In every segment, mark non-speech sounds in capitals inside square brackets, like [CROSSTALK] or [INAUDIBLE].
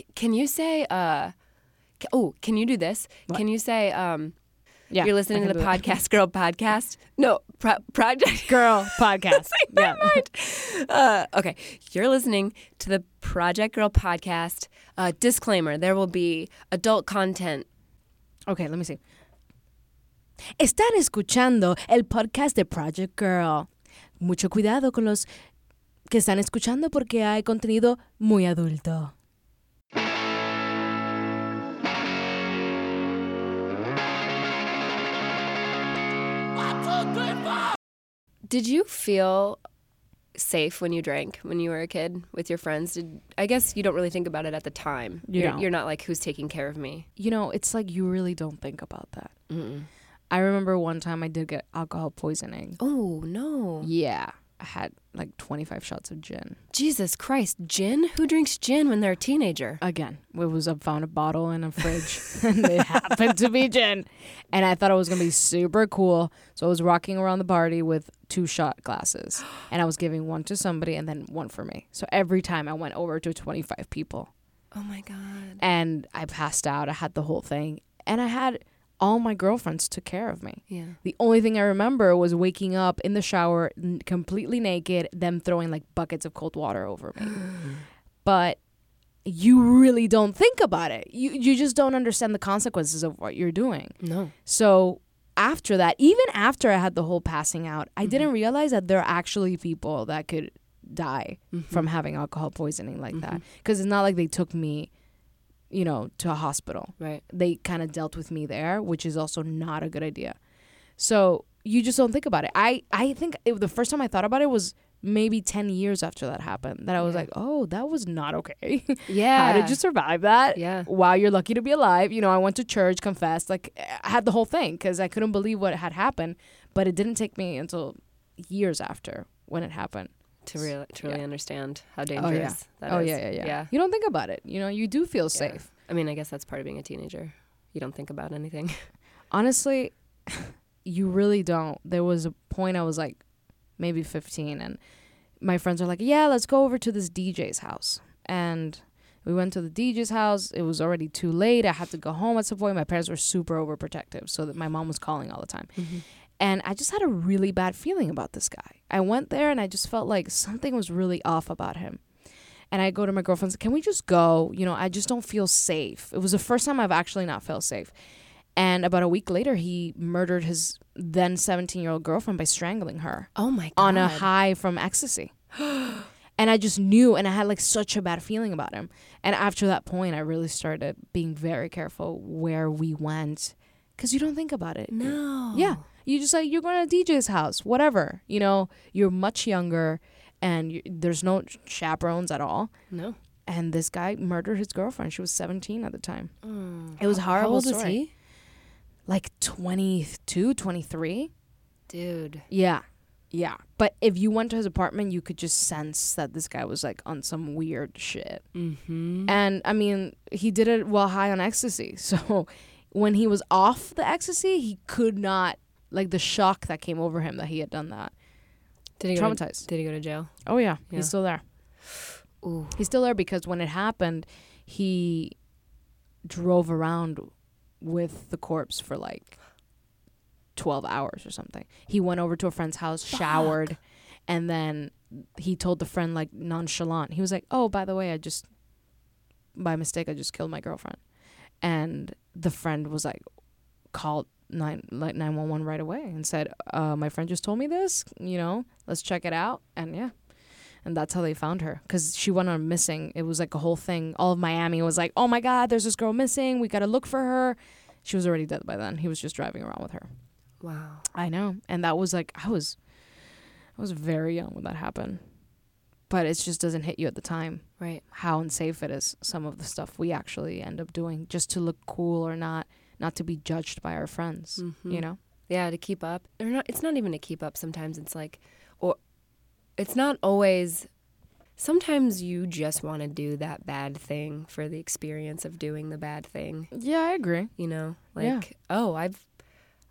c- can you say uh c- oh, can you do this? Can you say um Yeah, you're listening to the that. podcast girl podcast? No, pro- project Girl [LAUGHS] podcast. yeah. uh, okay, you're listening to the Project Girl podcast. Uh, disclaimer: There will be adult content. Okay, let me see. Están escuchando el podcast de Project Girl. Mucho cuidado con los que están escuchando porque hay contenido muy adulto. Did you feel safe when you drank when you were a kid with your friends? Did I guess you don't really think about it at the time. You you're, you're not like who's taking care of me. You know, it's like you really don't think about that. Mm-mm. I remember one time I did get alcohol poisoning. Oh no! Yeah, I had like 25 shots of gin. Jesus Christ, gin? Who drinks gin when they're a teenager? Again, it was I found a bottle in a fridge [LAUGHS] and it happened to be gin. And I thought it was gonna be super cool. So I was rocking around the party with two shot glasses. And I was giving one to somebody and then one for me. So every time I went over to 25 people. Oh my god! And I passed out. I had the whole thing. And I had all my girlfriends took care of me. Yeah. The only thing I remember was waking up in the shower n- completely naked, them throwing like buckets of cold water over me. [GASPS] but you really don't think about it. You you just don't understand the consequences of what you're doing. No. So after that, even after I had the whole passing out, I mm-hmm. didn't realize that there are actually people that could die mm-hmm. from having alcohol poisoning like that. Mm-hmm. Because it's not like they took me, you know, to a hospital Right. they kind of dealt with me there, which is also not a good idea. So you just don't think about it. I I think it, the first time I thought about it was maybe 10 years after that happened that I was Yeah. like, "Oh, that was not okay." [LAUGHS] Yeah. How did you survive that? Yeah. Wow, you're lucky to be alive. You know, I went to church, confessed, like I had the whole thing cuz I couldn't believe what had happened, but it didn't take me until years after when it happened. To really, to really Yeah. understand how dangerous Oh dangerous yeah. that oh is. yeah, yeah, yeah, Yeah. You don't think about it. You know, you do feel safe. I mean, I guess that's part of being a teenager. You don't think about anything. [LAUGHS] honestly, [LAUGHS] you really don't. There was a point I was like maybe 15 and my friends are like, "Yeah, let's go over to this DJ's house." And we went to the DJ's house. It was already too late. I had to go home at some point. My parents were super overprotective, so that my mom was calling all the time. Mm-hmm. And I just had a really bad feeling about this guy. I went there and I just felt like something was really off about him. And I go to my girlfriend and Can we just go? You know, I just don't feel safe. It was the first time I've actually not felt safe. And about a week later, he murdered his then 17 year old girlfriend by strangling her Oh my god. on a high from ecstasy. [GASPS] and I just knew, and I had like such a bad feeling about him. And after that point, I really started being very careful where we went because you don't think about it. No. Yeah. You just like, you're going to DJ's house, whatever. You know, you're much younger and you, there's no chaperones at all. No. And this guy murdered his girlfriend. She was 17 at the time. Mm. It was horrible How old was he? Like 22, 23. Dude. Yeah. Yeah. But if you went to his apartment, you could just sense that this guy was like on some weird shit. Mm-hmm. And I mean, he did it while high on ecstasy. [LAUGHS] So when he was off the ecstasy, he could not, like the shock that came over him that he had done that. Did he go to, Traumatized. Did he go to jail? Oh, yeah. Yeah. He's still there. Ooh. He's still there because when it happened, he drove around with the corpse for like 12 hours or something. He went over to a friend's house, showered, and then he told the friend, like, nonchalant. He was like, Oh, by the way, I just, by mistake, I just killed my girlfriend. And the friend was like, called nine like 911 right away and said, uh, My friend just told me this, you know, let's check it out. And yeah. And that's how they found her because she went on missing. It was like a whole thing. All of miami was like oh my god there's this girl missing. We gotta look for her. She was already dead by then. He was just driving around with her. Wow. i know. And that was like i was i was very young when that happened. But it just doesn't hit you at the time Right. how unsafe it is some of the stuff we actually end up doing just to look cool or not not to be judged by our friends Mhm. you know Yeah, to keep up. Or not it's not even to keep up. Sometimes it's like or it's not always sometimes you just want to do that bad thing for the experience of doing the bad thing, yeah i agree you know? Like, Yeah. oh, I've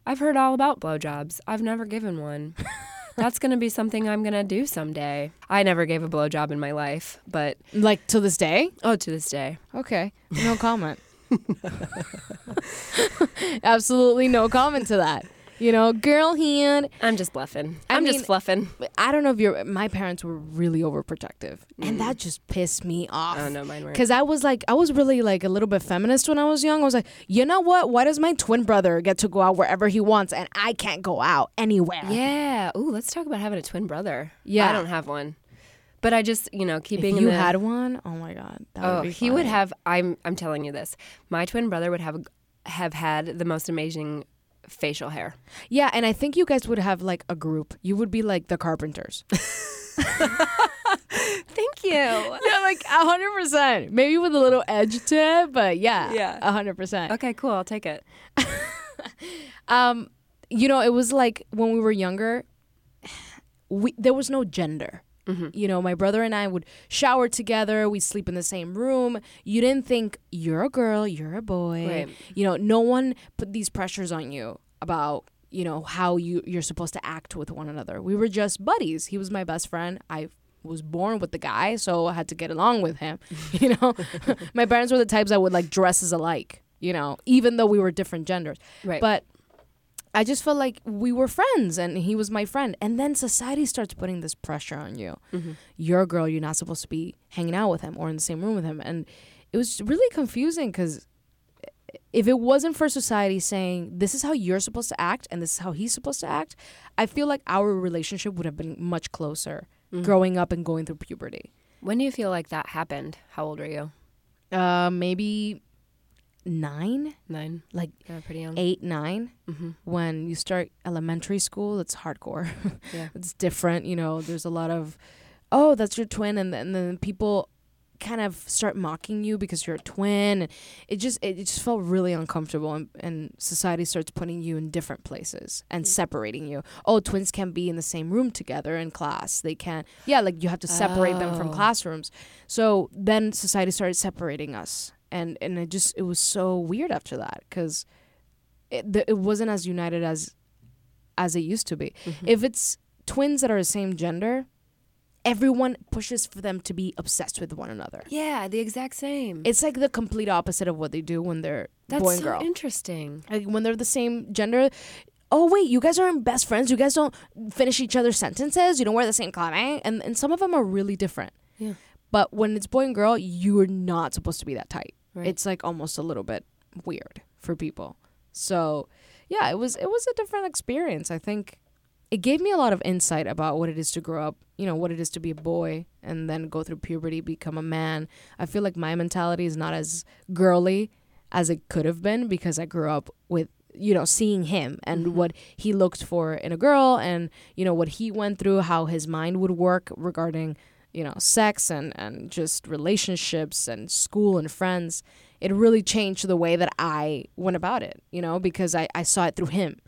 I've heard all about blowjobs. I've never given one. [LAUGHS] That's going to be something I'm going to do someday. I never gave a blowjob in my life, but Like to this day? oh, to this day. Okay. No comment. [LAUGHS] Absolutely no comment to that. You know, girl hand. I'm just bluffing. I I'm mean- just fluffing. I don't know if you're. My parents were really overprotective, and that mm. just pissed me off. Oh, no, mine weren't. Because I was like, I was really like a little bit feminist when I was young. I was like, you know what? Why does my twin brother get to go out wherever he wants and I can't go out anywhere? Yeah. Ooh, let's talk about having a twin brother. Yeah. I don't have one. But I just, you know, keeping If you in the, had one, oh my god, that would Oh, be he would have I'm I'm telling you this. My twin brother would have have had the most amazing facial hair. Yeah, and I think you guys would have like a group. You would be like the Carpenters. [LAUGHS] [LAUGHS] Thank you. yeah, like a hundred percent. Maybe with a little edge to it, but yeah, Yeah. a hundred percent. okay, cool. I'll take it. [LAUGHS] Um, you know, it was like when we were younger, [SIGHS] we there was no gender. Mm-hmm. You know, my brother and I would shower together. We sleep in the same room. You didn't think you're a girl, you're a boy. Right. You know, no one put these pressures on you about you know how you you're supposed to act with one another. We were just buddies. He was my best friend. I was born with the guy, so I had to get along with him. [LAUGHS] You know, [LAUGHS] my parents were the types that would like dress as alike. You know, even though we were different genders. Right. But I just felt like we were friends and he was my friend. And then society starts putting this pressure on you. You're a girl, you're not supposed to be hanging out with him or in the same room with him. And it was really confusing because if it wasn't for society saying this is how you're supposed to act and this is how he's supposed to act, I feel like our relationship would have been much closer growing up and going through puberty. when do you feel like that happened? How old are you? Uh, maybe nine, Nine. like Yeah, pretty young. eight, nine. Mm-hmm. when you start elementary school, it's hardcore. [LAUGHS] Yeah. it's different. You know, there's a lot of, oh, that's your twin, and then, and then people kind of start mocking you because you're a twin. And it just it just felt really uncomfortable, and, and society starts putting you in different places and separating you. Oh, twins can't be in the same room together in class. They can't. Yeah, like you have to separate them from Oh. classrooms. So then society started separating us, and and it just it was so weird after that because it, the, it wasn't as united as as it used to be. Mm-hmm. If it's twins that are the same gender, everyone pushes for them to be obsessed with one another. Yeah, the exact same. It's like the complete opposite of what they do when they're That's boy and so girl. interesting. like when they're the same gender. Oh wait, you guys aren't best friends. You guys don't finish each other's sentences. You don't wear the same clothing, and and some of them are really different. Yeah. But when it's boy and girl, you're not supposed to be that tight. Right. It's like almost a little bit weird for people. So, yeah, it was it was a different experience. I think it gave me a lot of insight about what it is to grow up, you know, what it is to be a boy and then go through puberty, become a man. I feel like my mentality is not as girly as it could have been because I grew up with you know seeing him and mm-hmm. what he looked for in a girl and you know what he went through how his mind would work regarding you know sex and and just relationships and school and friends it really changed the way that i went about it you know because i, I saw it through him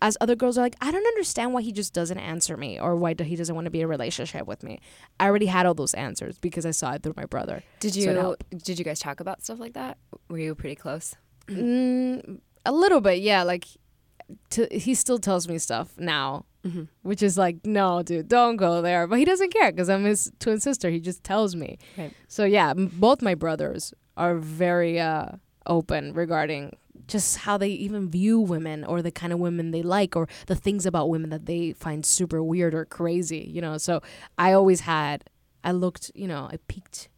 as other girls are like i don't understand why he just doesn't answer me or why do- he doesn't want to be in a relationship with me i already had all those answers because i saw it through my brother Did you helped. did you guys talk about stuff like that? Were you pretty close? Mm, a little bit, yeah. Like, to, he still tells me stuff now, which is like, no, dude, don't go there. But he doesn't care because I'm his twin sister. He just tells me. Right. So yeah, m- both my brothers are very uh, open regarding just how they even view women or the kind of women they like or the things about women that they find super weird or crazy. You know, so I always had. I looked, you know, I peeked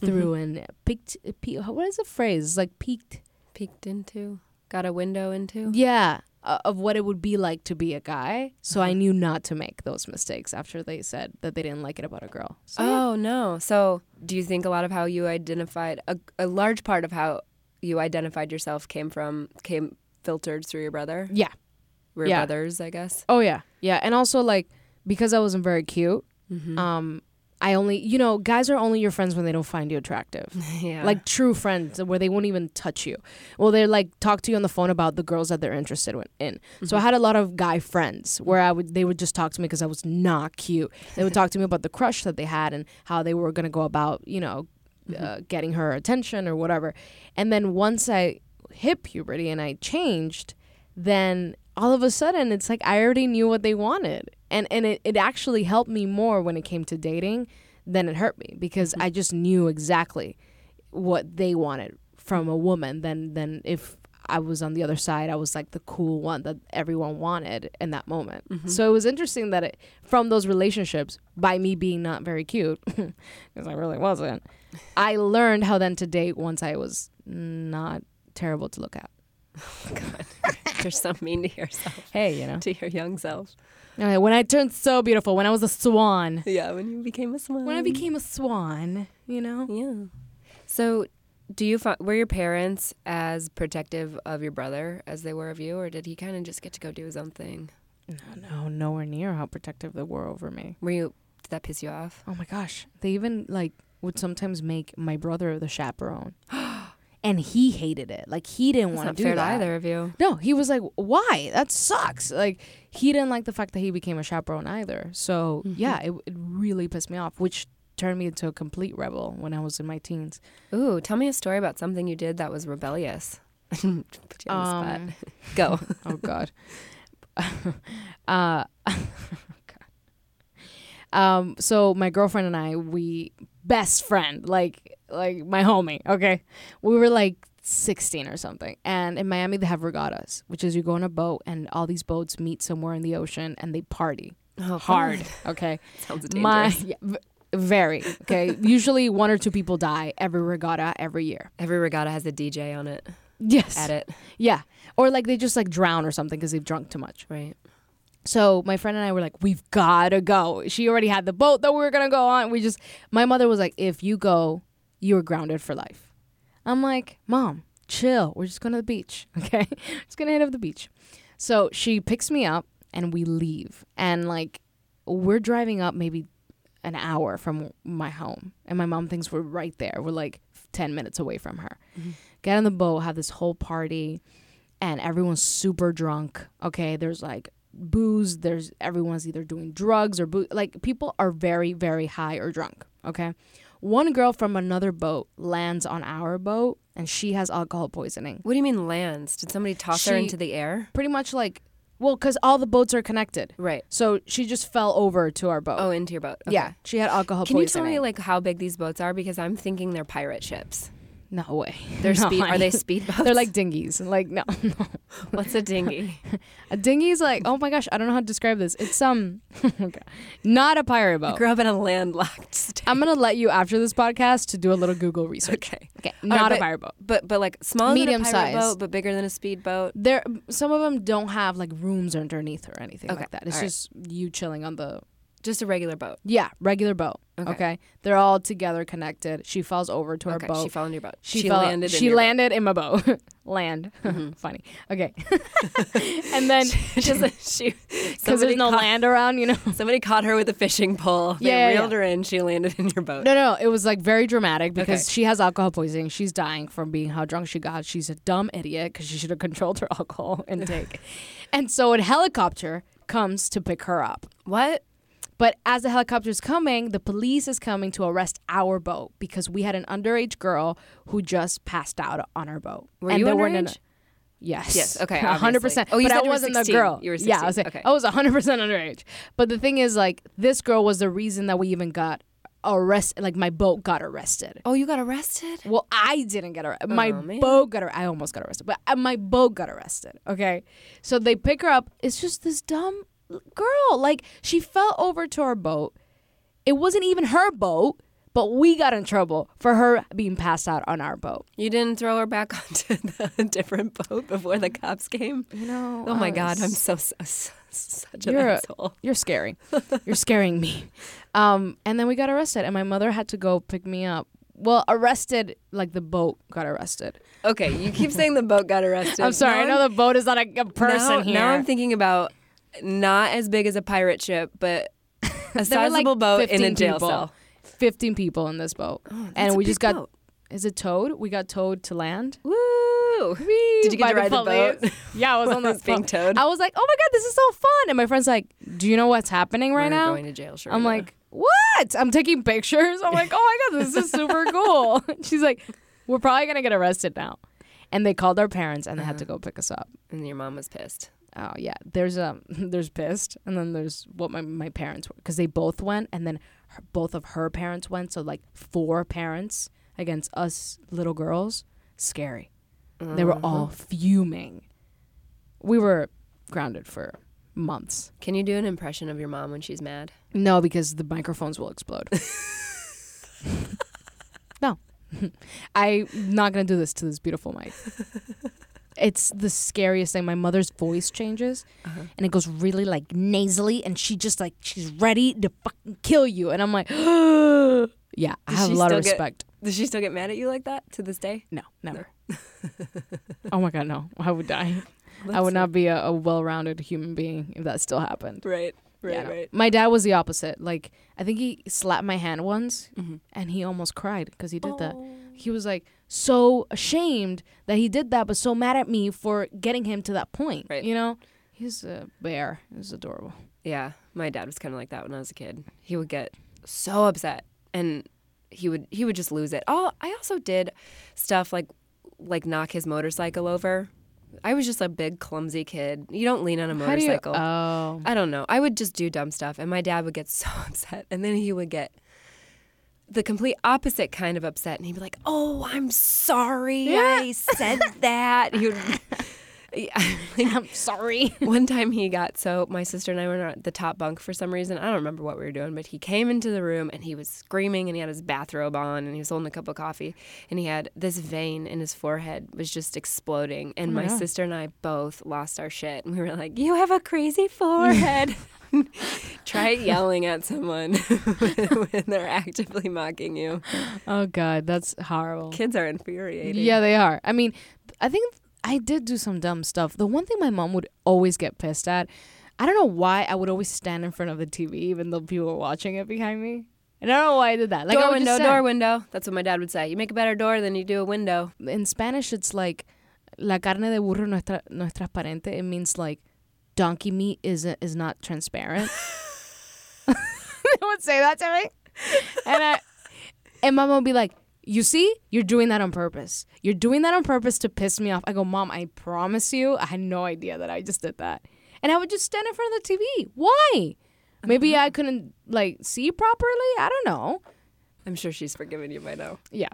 through and peeked. Pe- what is the phrase? It's like peeked. Peeked into? Got a window into? Yeah, uh, of what it would be like to be a guy. So I knew not to make those mistakes after they said that they didn't like it about a girl. So yeah. Oh no. So do you think a lot of how you identified a, a large part of how you identified yourself came from came filtered through your brother? yeah. We're Yeah. brothers, I guess. Oh yeah, yeah, and also like because I wasn't very cute. Um, I only you know guys are only your friends when they don't find you attractive. [LAUGHS] Yeah. Like true friends, where they won't even touch you. Well, they like talk to you on the phone about the girls that they're interested in. in. So I had a lot of guy friends where I would they would just talk to me because I was not cute. They would [LAUGHS] talk to me about the crush that they had and how they were gonna go about you know uh, getting her attention or whatever. And then once I hit puberty and I changed, then all of a sudden it's like I already knew what they wanted. And and it, it actually helped me more when it came to dating than it hurt me because mm-hmm. I just knew exactly what they wanted from a woman than than if I was on the other side I was like the cool one that everyone wanted in that moment. Mm-hmm. So it was interesting that it from those relationships by me being not very cute [LAUGHS] because I really wasn't. I learned how then to date once I was not terrible to look at. [LAUGHS] God, [LAUGHS] you're so mean to yourself, Hey, you know. to your young self. Uh, when I turned so beautiful, when I was a swan. Yeah, when you became a swan. When I became a swan, you know? Yeah. So, do you fi- were your parents as protective of your brother as they were of you, or did he kind of just get to go do his own thing? No, no, nowhere near how protective they were over me. Were you? Did that piss you off? Oh my gosh. They even like would sometimes make my brother the chaperone. [GASPS] [GASPS] and he hated it. Like he didn't want to do fair that. either of you. No, he was like, "Why? That sucks." Like he didn't like the fact that he became a chaperone either. So Mhm. yeah, it, it really pissed me off, which turned me into a complete rebel when I was in my teens. Ooh, tell me a story about something you did that was rebellious. Put you on the spot. Um, Go. [LAUGHS] oh God. [LAUGHS] uh, [LAUGHS] um. So my girlfriend and I, we best friend, like like my homie. Okay, we were like. 16 or something. And in Miami, they have regattas, which is you go on a boat and all these boats meet somewhere in the ocean and they party Oh, hard. [LAUGHS] Okay. Sounds My, dangerous. [LAUGHS] yeah, v- very. Okay. Usually one or two people die every regatta every year. Every regatta has a DJ on it. Yes. At it. Yeah. Or like they just like drown or something because they've drunk too much. Right. So my friend and I were like, we've got to go. She already had the boat that we were gonna go on. We just, my mother was like, if you go, you're grounded for life. I'm like, mom, chill. We're just going to the beach, [LAUGHS] okay? just gonna hit up the beach. So she picks me up and we leave, and like we're driving up maybe an hour from my home, and my mom thinks we're right there. We're like ten minutes away from her. Mhm. Get on the boat, have this whole party, and everyone's super drunk. Okay, there's like booze there's everyone's either doing drugs or boo- like people are very very high or drunk okay one girl from another boat lands on our boat and she has alcohol poisoning What do you mean lands? Did somebody toss her She- into the air? pretty much like well because all the boats are connected Right. so she just fell over to our boat Oh, into your boat. Okay. yeah she had alcohol poisoning. Can you poisoning tell me like how big these boats are? Because I'm thinking they're pirate ships. No way [LAUGHS] They're No, speed. Are they speedboats? [LAUGHS] they're like dinghies like no [LAUGHS] no what's a dinghy? a dinghy's like oh my gosh i don't know how to describe this it's um okay. not a pirate boat. I grew up in a landlocked state. i'm gonna let you after this podcast to do a little google research okay, okay right, not a pirate boat but but like smaller Medium than a pirate size. boat, but bigger than a speedboat. there some of them don't have like rooms underneath or anything Okay, like that it's all right. just you chilling on the Just a regular boat. yeah regular boat Okay. okay, they're all together connected she falls over to okay, her boat she fell into your boat. she, she fell, landed. in she boat. landed in my boat [LAUGHS] land [LAUGHS] Mhm. funny okay [LAUGHS] and then Just she because there's no caught, land around you know Somebody caught her with a fishing pole. They Yeah, yeah, reeled her in. She landed in your boat. no no it was like very dramatic because Okay. she has alcohol poisoning she's dying from being how drunk she got she's a dumb idiot because she should have controlled her alcohol intake and so a helicopter comes to pick her up What? But as the helicopter's coming, the police is coming to arrest our boat because we had an underage girl who just passed out on our boat. Were and you there weren't underage? en- Yes. Yes, okay, [LAUGHS] hundred percent. Oh, you but said I wasn't the girl. You were 16. Yeah, I 16. was. Okay. I was hundred percent underage. But the thing is, like, this girl was the reason that we even got arrested. Like, my boat got arrested. Oh, you got arrested? Well, I didn't get arrested. My Oh, boat got. Ar- I almost got arrested, but uh, my boat got arrested. Okay, so they pick her up. It's just this dumb girl. Like she fell over to our boat. It wasn't even her boat, but we got in trouble for her being passed out on our boat. You didn't throw her back [LAUGHS] onto the different boat before the cops came? Know. Oh my uh, God, I'm so, so, so such an You're a- asshole. You're scary. [LAUGHS] You're scaring me. Um, and then we got arrested, and my mother had to go pick me up. Well, arrested like the boat got arrested. Okay, you keep saying the boat got arrested. [LAUGHS] I'm sorry. Now I know the boat is not a, a person now, here. Now I'm thinking about not as big as a pirate ship, but [LAUGHS] a were, like, sizable boat in a 15 jail people. cell. 15 people in this boat. Oh, And we just got- boat. Is it towed? We got towed to land. Woo! [LAUGHS] Did you get to ride the police. boat? [LAUGHS] Yeah, I was on the was being boat. towed. I was like, oh my god, this is so fun. And my friend's like, do you know what's happening right We're now? going to jail, sure. I'm like, what? I'm taking pictures. I'm like, oh my god, this is super cool. She's like, we're probably gonna get arrested now. And they called our parents and they had to Uh-huh. go pick us up. and your mom was pissed. Oh yeah, there's um [LAUGHS] there's pissed, and then there's what my my parents were because they both went, and then her, both of her parents went, so like four parents against us little girls. Scary. They were all Uh-huh. fuming. We were grounded for months. Can you do an impression of your mom when she's mad? No, because the microphones will explode. [LAUGHS] [LAUGHS] no. I'm not going to do this to this beautiful mic. It's the scariest thing. My mother's voice changes Uh-huh. and it goes really like nasally and she just like she's ready to fucking kill you and I'm like [GASPS] yeah, I Does have a lot of still get- respect. Does she still get mad at you like that to this day? No, never. [LAUGHS] oh my god, no. I would die. I That's would not be a, a well-rounded human being if that still happened. Right. Right. Yeah, no. Right. My dad was the opposite. Like I think he slapped my hand once Mm-hmm. and he almost cried because he did that. Oh. He was like so ashamed that he did that, but so mad at me for getting him to that point. Right. You know, he's a bear. He's adorable. Yeah, my dad was kind of like that when I was a kid. He would get so upset and he would he would just lose it. Oh, I also did stuff like like knock his motorcycle over. I was just a big clumsy kid. You don't lean on a How do you? motorcycle. Oh, I don't know. I would just do dumb stuff and my dad would get [LAUGHS] so upset and then he would get the complete opposite kind of upset and he'd be like, "Oh, I'm sorry. Yeah. I said [LAUGHS] that." He would [LAUGHS] I'm sorry. one time he got so my sister and I were at the top bunk for some reason. I don't remember what we were doing, but he came into the room and he was screaming and he had his bathrobe on and he was holding a cup of coffee and he had this vein in his forehead was just exploding and Oh my my sister and I both lost our shit and we were like, "You have a crazy forehead." [LAUGHS] Try [LAUGHS] yelling at someone [LAUGHS] when they're actively mocking you. oh God, that's horrible. Kids are infuriating. Yeah, they are. I mean, I think I did do some dumb stuff. The one thing my mom would always get pissed at, I don't know why I would always stand in front of the TV even though people were watching it behind me. And I don't know why I did that. Like door window, just door window. That's what my dad would say. You make a better door than you do a window. In Spanish, it's like la carne de burro no es, tra- no es transparente. It means like donkey meat is is not transparent. [LAUGHS] [LAUGHS] they would say that to me, and I and mom would be like, "You see, you're doing that on purpose. You're doing that on purpose to piss me off." I go, "Mom, I promise you, I had no idea that I just did that." And I would just stand in front of the TV. Why? Maybe uh-huh. I couldn't like see properly. I don't know. I'm sure she's forgiven you by now. Yeah.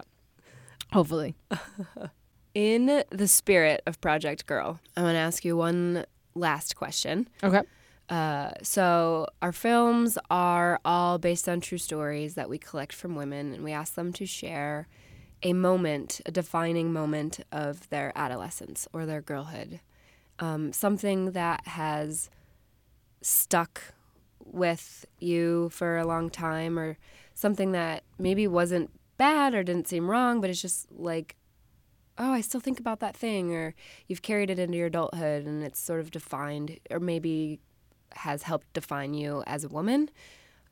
Hopefully. [LAUGHS] In the spirit of Project Girl, I want to ask you one last question. Okay. Uh, so, our films are all based on true stories that we collect from women, and we ask them to share a moment, a defining moment of their adolescence or their girlhood. Um, something that has stuck with you for a long time, or something that maybe wasn't bad or didn't seem wrong, but it's just like, oh, I still think about that thing, or you've carried it into your adulthood and it's sort of defined, or maybe has helped define you as a woman.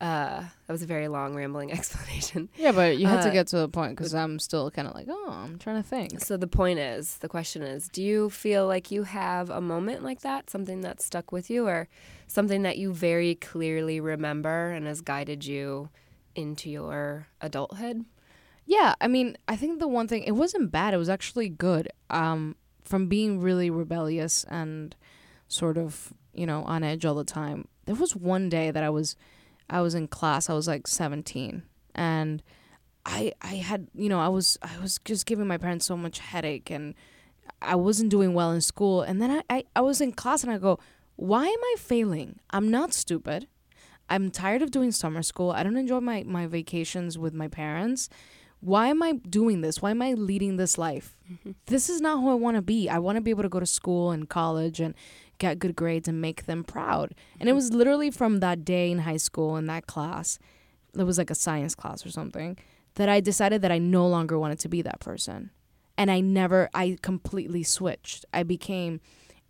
Uh, that was a very long, rambling [LAUGHS] explanation. Yeah, but you had to Uh, get to the point because I'm still kind of like, oh, I'm trying to think. So the point is, the question is, do you feel like you have a moment like that, something that stuck with you, or something that you very clearly remember and has guided you into your adulthood? Yeah, I mean, I think the one thing it wasn't bad. It was actually good. Um, from being really rebellious and sort of you know on edge all the time. There was one day that I was, I was in class. I was like 17, and I I had you know I was I was just giving my parents so much headache and I wasn't doing well in school. And then I I, I was in class and I go, why am I failing? I'm not stupid. I'm tired of doing summer school. I don't enjoy my, my vacations with my parents. Why am I doing this? Why am I leading this life? Mm-hmm. This is not who I want to be. I want to be able to go to school and college and get good grades and make them proud. And it mm-hmm. was literally from that day in high school in that class, it was like a science class or something, that I decided that I no longer wanted to be that person. And I never, I completely switched. I became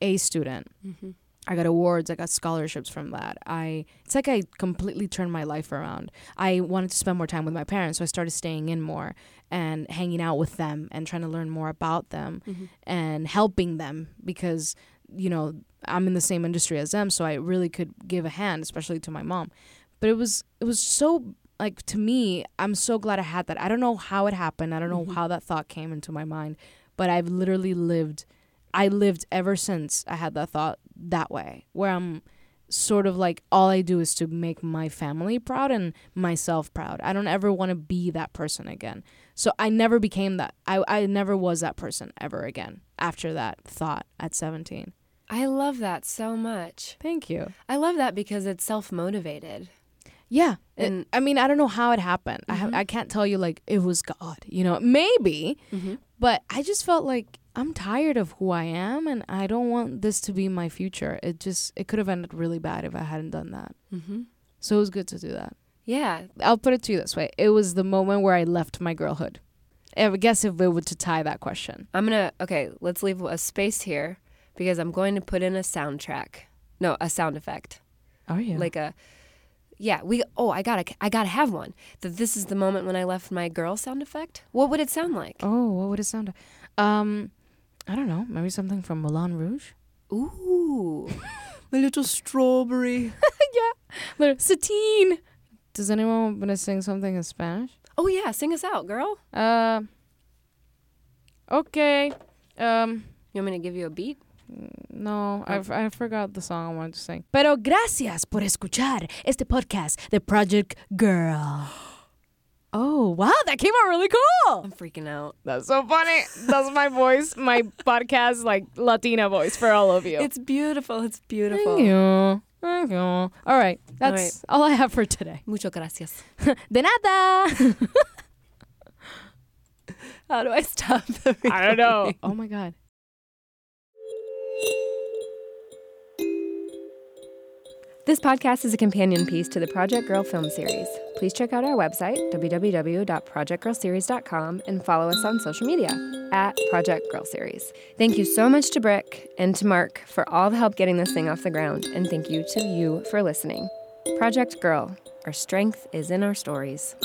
a student. Mm-hmm. I got awards, I got scholarships from that. I it's like I completely turned my life around. I wanted to spend more time with my parents, so I started staying in more and hanging out with them and trying to learn more about them mm-hmm. and helping them because you know, I'm in the same industry as them, so I really could give a hand, especially to my mom. But it was it was so like to me, I'm so glad I had that. I don't know how it happened. I don't know mm-hmm. how that thought came into my mind, but I've literally lived I lived ever since I had that thought that way, where I'm sort of like all I do is to make my family proud and myself proud. I don't ever want to be that person again. So I never became that. I, I never was that person ever again after that thought at 17. I love that so much. Thank you. I love that because it's self motivated. Yeah. it- And- I mean, I don't know how it happened. I, have, mm-hmm. I can't tell you, like, it was God, you know, maybe, mm-hmm. but I just felt like I'm tired of who I am and I don't want this to be my future. It just, it could have ended really bad if I hadn't done that. Mm-hmm. So it was good to do that. Yeah. I'll put it to you this way it was the moment where I left my girlhood. I guess if we were to tie that question. I'm going to, okay, let's leave a space here because I'm going to put in a soundtrack. No, a sound effect. Are you? Like a, yeah, we, oh, I gotta, I gotta have one. That this is the moment when I left my girl sound effect. What would it sound like? oh, what would it sound like? Um, I don't know. Maybe something from Moulin Rouge? Ooh. [LAUGHS] My little strawberry. [LAUGHS] But Satine. Does anyone want to sing something in Spanish? Oh, yeah, sing us out, girl. Uh, okay. Um, You want me to give you a beat? no, I've, I forgot the song I wanted to sing. Pero gracias por escuchar este podcast de Project Girl. Oh, wow, that came out really cool. I'm freaking out. That's so funny. That's my voice, my [LAUGHS] podcast, like Latina voice for all of you. It's beautiful. It's beautiful. Thank you. Thank you. All right, that's all I have for today. Mucho gracias. [LAUGHS] De nada. [LAUGHS] How do I stop the I don't know. Oh my god. This podcast is a companion piece to the Project Girl film series. Please check out our website, www.projectgirlseries.com, and follow us on social media at Project Girl Series. Thank you so much to Brick and to Mark for all the help getting this thing off the ground, and thank you to you for listening. Project Girl, our strength is in our stories.